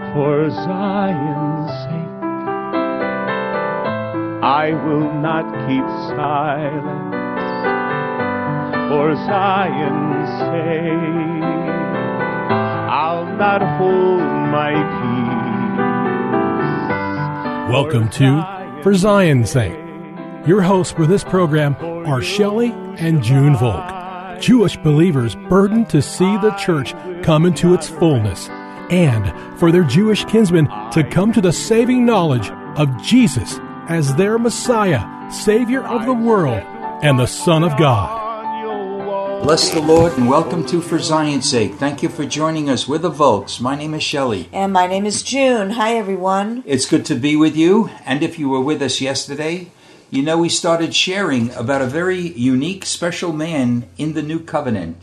For Zion's sake, I will not keep silent. For Zion's sake, I'll not hold my peace. Welcome to For Zion's Sake. Your hosts for this program are Shelley and June Volk, Jewish believers burdened to see the church come into its fullness and for their Jewish kinsmen to come to the saving knowledge of Jesus as their Messiah, Savior of the world, and the Son of God. Bless the Lord and welcome to For Zion's Sake. Thank you for joining us. We're the Volks. My name is Shelley. And my name is June. Hi, everyone. It's good to be with you. And if you were with us yesterday, you know we started sharing about a very unique, special man in the New Covenant.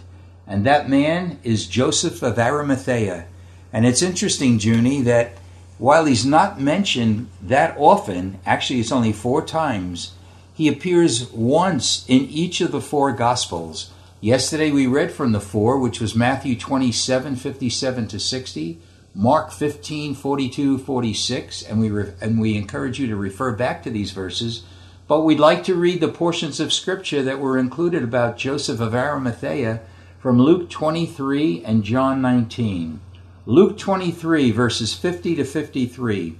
And that man is Joseph of Arimathea. And it's interesting, Junie, that while he's not mentioned that often, actually it's only four times, he appears once in each of the four Gospels. Yesterday we read from the four, which was Matthew 27, 57 to 60, Mark 15, 42, 46, and we, re- and we encourage you to refer back to these verses. But we'd like to read the portions of Scripture that were included about Joseph of Arimathea from Luke 23 and John 19. Luke 23, verses 50 to 53.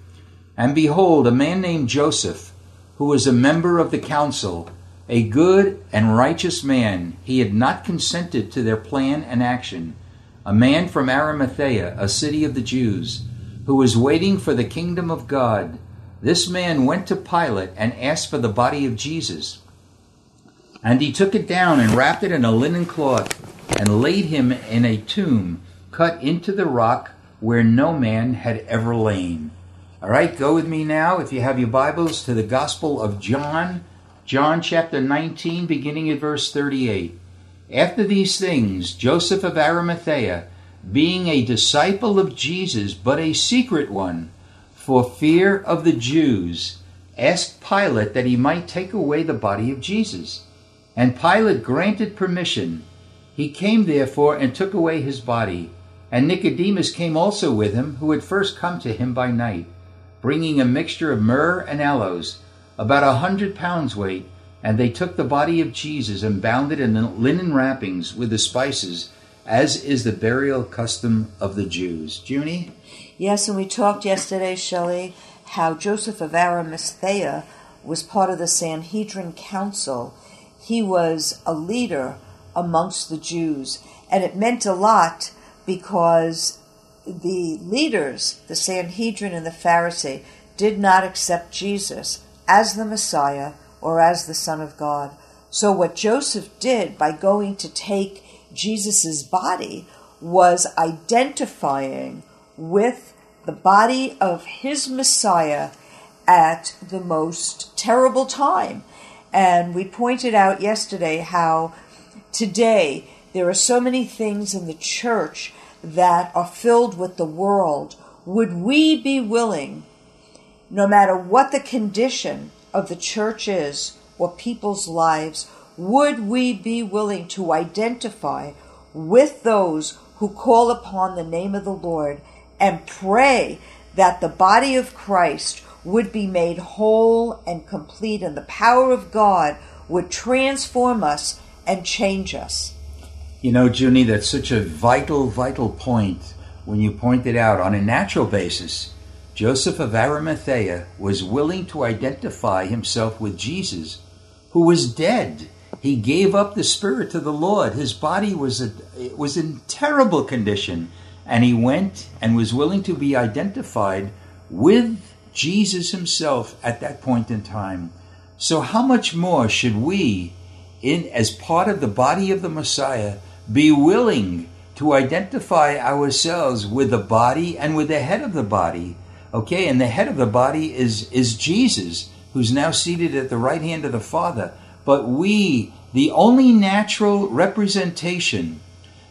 And behold, a man named Joseph, who was a member of the council, a good and righteous man, he had not consented to their plan and action. A man from Arimathea, a city of the Jews, who was waiting for the kingdom of God. This man went to Pilate and asked for the body of Jesus. And he took it down and wrapped it in a linen cloth and laid him in a tomb cut into the rock where no man had ever lain. All right, go with me now, if you have your Bibles, to the Gospel of John, John chapter 19, beginning at verse 38. After these things, Joseph of Arimathea, being a disciple of Jesus, but a secret one, for fear of the Jews, asked Pilate that he might take away the body of Jesus. And Pilate granted permission. He came therefore and took away his body. And Nicodemus came also with him, who had first come to him by night, bringing a mixture of myrrh and aloes, about a hundred pounds weight. And they took the body of Jesus and bound it in linen wrappings with the spices, as is the burial custom of the Jews. Junie? Yes, and we talked yesterday, Shelley, how Joseph of Arimathea was part of the Sanhedrin Council. He was a leader amongst the Jews, and it meant a lot because the leaders, the Sanhedrin and the Pharisee, did not accept Jesus as the Messiah or as the Son of God. So, what Joseph did by going to take Jesus' body was identifying with the body of his Messiah at the most terrible time. And we pointed out yesterday how today there are so many things in the church that are filled with the world, would we be willing, no matter what the condition of the church is or people's lives, would we be willing to identify with those who call upon the name of the Lord and pray that the body of Christ would be made whole and complete and the power of God would transform us and change us? You know, Junie, that's such a vital, vital point when you point it out. On a natural basis, Joseph of Arimathea was willing to identify himself with Jesus, who was dead. He gave up the spirit to the Lord. His body was a, was in terrible condition, and he went and was willing to be identified with Jesus himself at that point in time. So, how much more should we, in as part of the body of the Messiah, be willing to identify ourselves with the body and with the head of the body. Okay, and the head of the body is is Jesus, who's now seated at the right hand of the Father. But we, the only natural representation,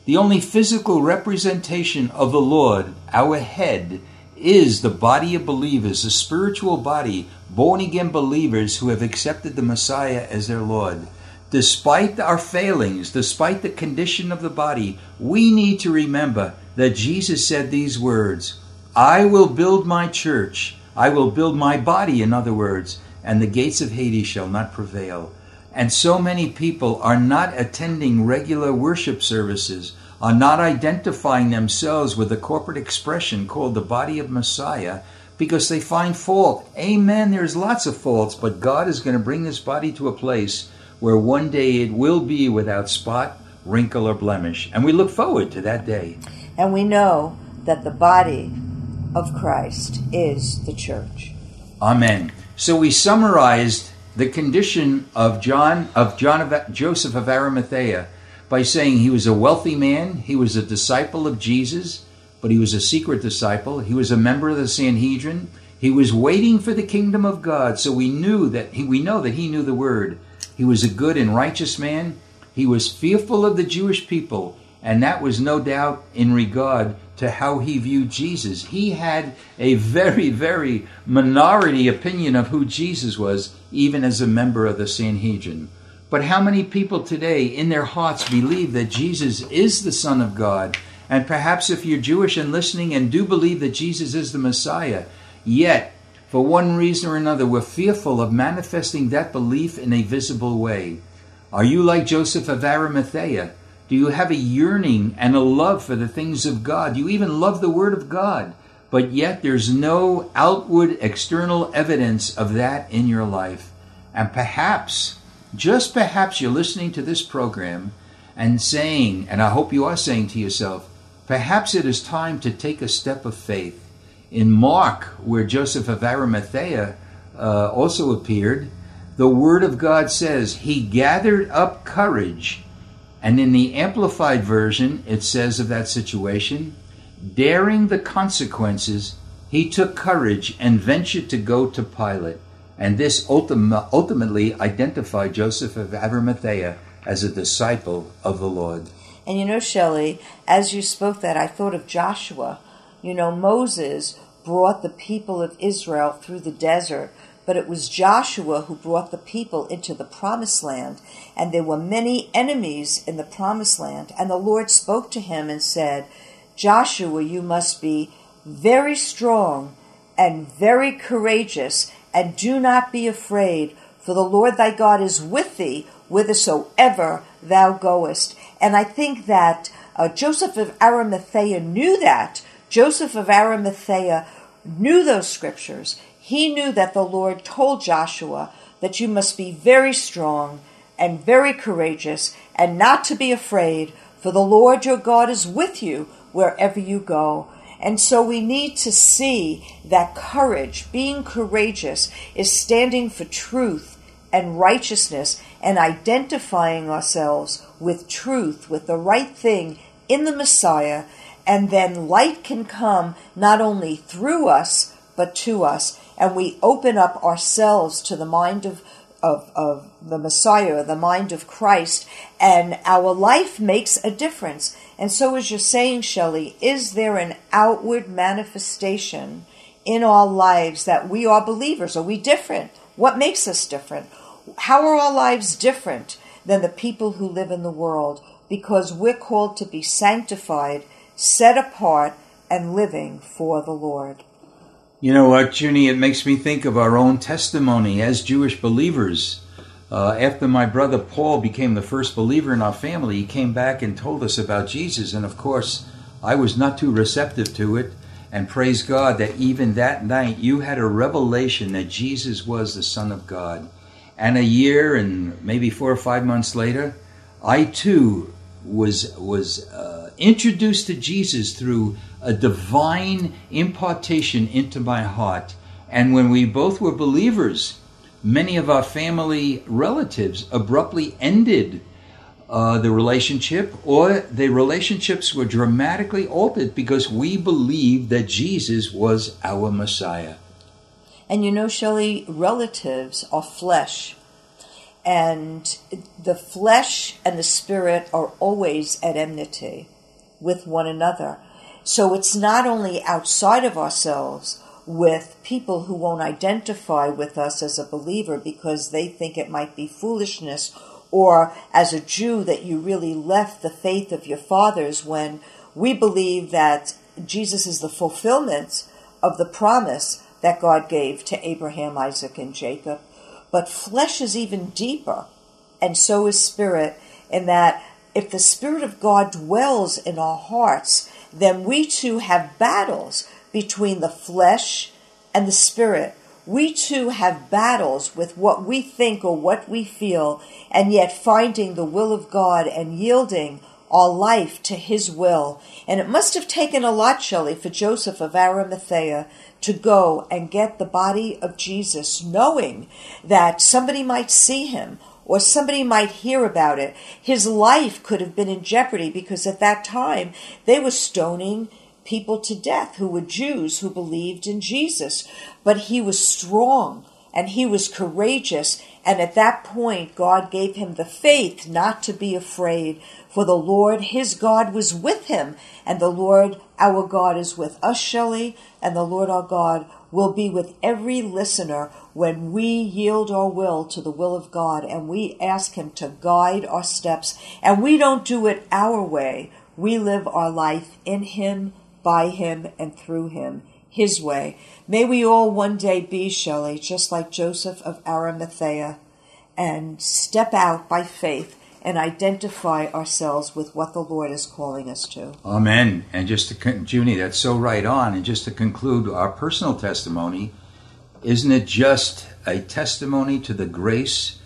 the only physical representation of the Lord, our head, is the body of believers, the spiritual body, born again believers who have accepted the Messiah as their Lord. Despite our failings, despite the condition of the body, we need to remember that Jesus said these words I will build my church. I will build my body, in other words, and the gates of Hades shall not prevail. And so many people are not attending regular worship services, are not identifying themselves with the corporate expression called the body of Messiah because they find fault. Amen, there's lots of faults, but God is going to bring this body to a place where one day it will be without spot, wrinkle, or blemish. And we look forward to that day. And we know that the body of Christ is the church. Amen. So we summarized the condition of John of John of Joseph of Arimathea by saying he was a wealthy man, he was a disciple of Jesus, but he was a secret disciple. He was a member of the Sanhedrin. He was waiting for the kingdom of God. So we knew that he, we know that he knew the word. He was a good and righteous man. He was fearful of the Jewish people, and that was no doubt in regard to how he viewed Jesus. He had a very, very minority opinion of who Jesus was, even as a member of the Sanhedrin. But how many people today in their hearts believe that Jesus is the Son of God? And perhaps if you're Jewish and listening and do believe that Jesus is the Messiah, yet for one reason or another, we're fearful of manifesting that belief in a visible way. Are you like Joseph of Arimathea? Do you have a yearning and a love for the things of God? Do you even love the Word of God? But yet there's no outward external evidence of that in your life. And perhaps, just perhaps, you're listening to this program and saying, and I hope you are saying to yourself, perhaps it is time to take a step of faith in Mark, where Joseph of Arimathea uh, also appeared, the Word of God says he gathered up courage. And in the Amplified Version, it says of that situation, daring the consequences, he took courage and ventured to go to Pilate. And this ultima- ultimately identified Joseph of Arimathea as a disciple of the Lord. And you know, Shelley, as you spoke that, I thought of Joshua you know, Moses brought the people of Israel through the desert, but it was Joshua who brought the people into the promised land. And there were many enemies in the promised land. And the Lord spoke to him and said, Joshua, you must be very strong and very courageous, and do not be afraid, for the Lord thy God is with thee whithersoever thou goest. And I think that uh, Joseph of Arimathea knew that Joseph of Arimathea knew those scriptures. He knew that the Lord told Joshua that you must be very strong and very courageous and not to be afraid, for the Lord your God is with you wherever you go. And so we need to see that courage, being courageous, is standing for truth and righteousness and identifying ourselves with truth, with the right thing in the Messiah and then light can come not only through us but to us and we open up ourselves to the mind of of, of the Messiah, the mind of Christ, and our life makes a difference. And so, as you're saying, Shelley, is there an outward manifestation in our lives that we are believers? Are we different? What makes us different? How are our lives different than the people who live in the world? Because we're called to be sanctified set apart and living for the Lord. You know what, Junie? It makes me think of our own testimony as Jewish believers. Uh, after my brother Paul became the first believer in our family, he came back and told us about Jesus. And of course, I was not too receptive to it. And praise God that even that night you had a revelation that Jesus was the Son of God. And a year and maybe four or five months later, I too was was uh, introduced to Jesus through a divine impartation into my heart. And when we both were believers, many of our family relatives abruptly ended uh, the relationship, or the relationships were dramatically altered because we believed that Jesus was our Messiah. And you know, Shelley, relatives are flesh. And the flesh and the spirit are always at enmity with one another. So it's not only outside of ourselves with people who won't identify with us as a believer because they think it might be foolishness or as a Jew that you really left the faith of your fathers when we believe that Jesus is the fulfillment of the promise that God gave to Abraham, Isaac, and Jacob. But flesh is even deeper, and so is spirit, in that if the Spirit of God dwells in our hearts, then we too have battles between the flesh and the spirit. We too have battles with what we think or what we feel, and yet finding the will of God and yielding our life to His will. And it must have taken a lot, Shelley, for Joseph of Arimathea to go and get the body of Jesus, knowing that somebody might see him or somebody might hear about it. His life could have been in jeopardy because at that time they were stoning people to death who were Jews who believed in Jesus. But he was strong and he was courageous. And at that point, God gave him the faith not to be afraid, for the Lord his God was with him, and the Lord our God is with us, Shelley, and the Lord our God will be with every listener when we yield our will to the will of God and we ask Him to guide our steps. And we don't do it our way. We live our life in Him, by Him, and through Him, His way. May we all one day be, Shelley, just like Joseph of Arimathea, and step out by faith and identify ourselves with what the Lord is calling us to. Amen. And just to, Junie, that's so right on. And just to conclude our personal testimony, isn't it just a testimony to the grace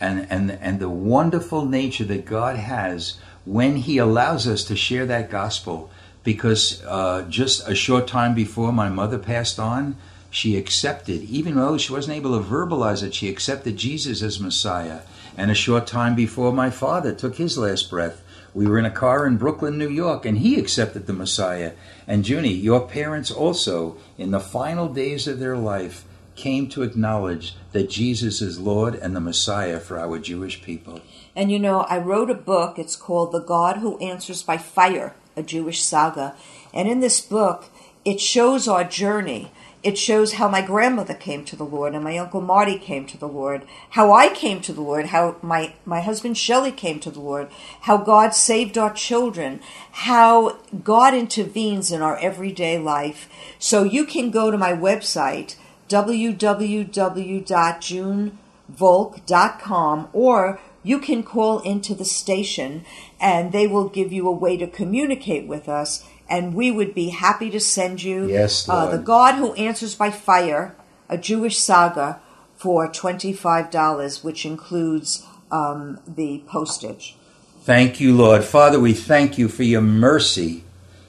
and, and, and the wonderful nature that God has when He allows us to share that gospel? Because uh, just a short time before my mother passed on, she accepted, even though she wasn't able to verbalize it, she accepted Jesus as Messiah. And a short time before my father took his last breath, we were in a car in Brooklyn, New York, and he accepted the Messiah. And Junie, your parents also, in the final days of their life, came to acknowledge that Jesus is Lord and the Messiah for our Jewish people. And you know, I wrote a book, it's called The God Who Answers by Fire, a Jewish saga. And in this book, it shows our journey it shows how my grandmother came to the Lord and my uncle Marty came to the Lord, how I came to the Lord, how my, my husband Shelley came to the Lord, how God saved our children, how God intervenes in our everyday life. So you can go to my website, www.junevolk.com, or you can call into the station and they will give you a way to communicate with us and we would be happy to send you yes, uh, the God who answers by fire, a Jewish saga for twenty-five dollars, which includes um, the postage. Thank you, Lord, Father. We thank you for your mercy,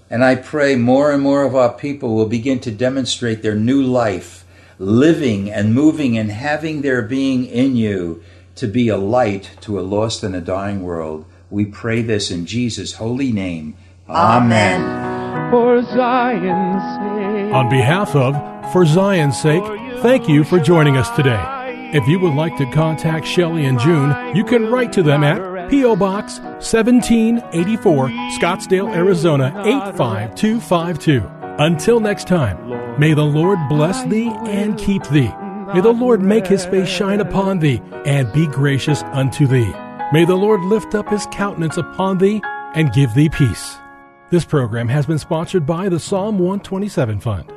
and I pray more and more of our people will begin to demonstrate their new life, living and moving and having their being in you to be a light to a lost and a dying world. We pray this in Jesus' holy name. Amen. For Zion's sake. On behalf of For Zion's Sake, thank you for joining us today. If you would like to contact Shelley and June, you can write to them at P.O. Box 1784, Scottsdale, Arizona 85252. Until next time, may the Lord bless thee and keep thee. May the Lord make his face shine upon thee and be gracious unto thee. May the Lord lift up his countenance upon thee and give thee peace. This program has been sponsored by the Psalm 127 Fund.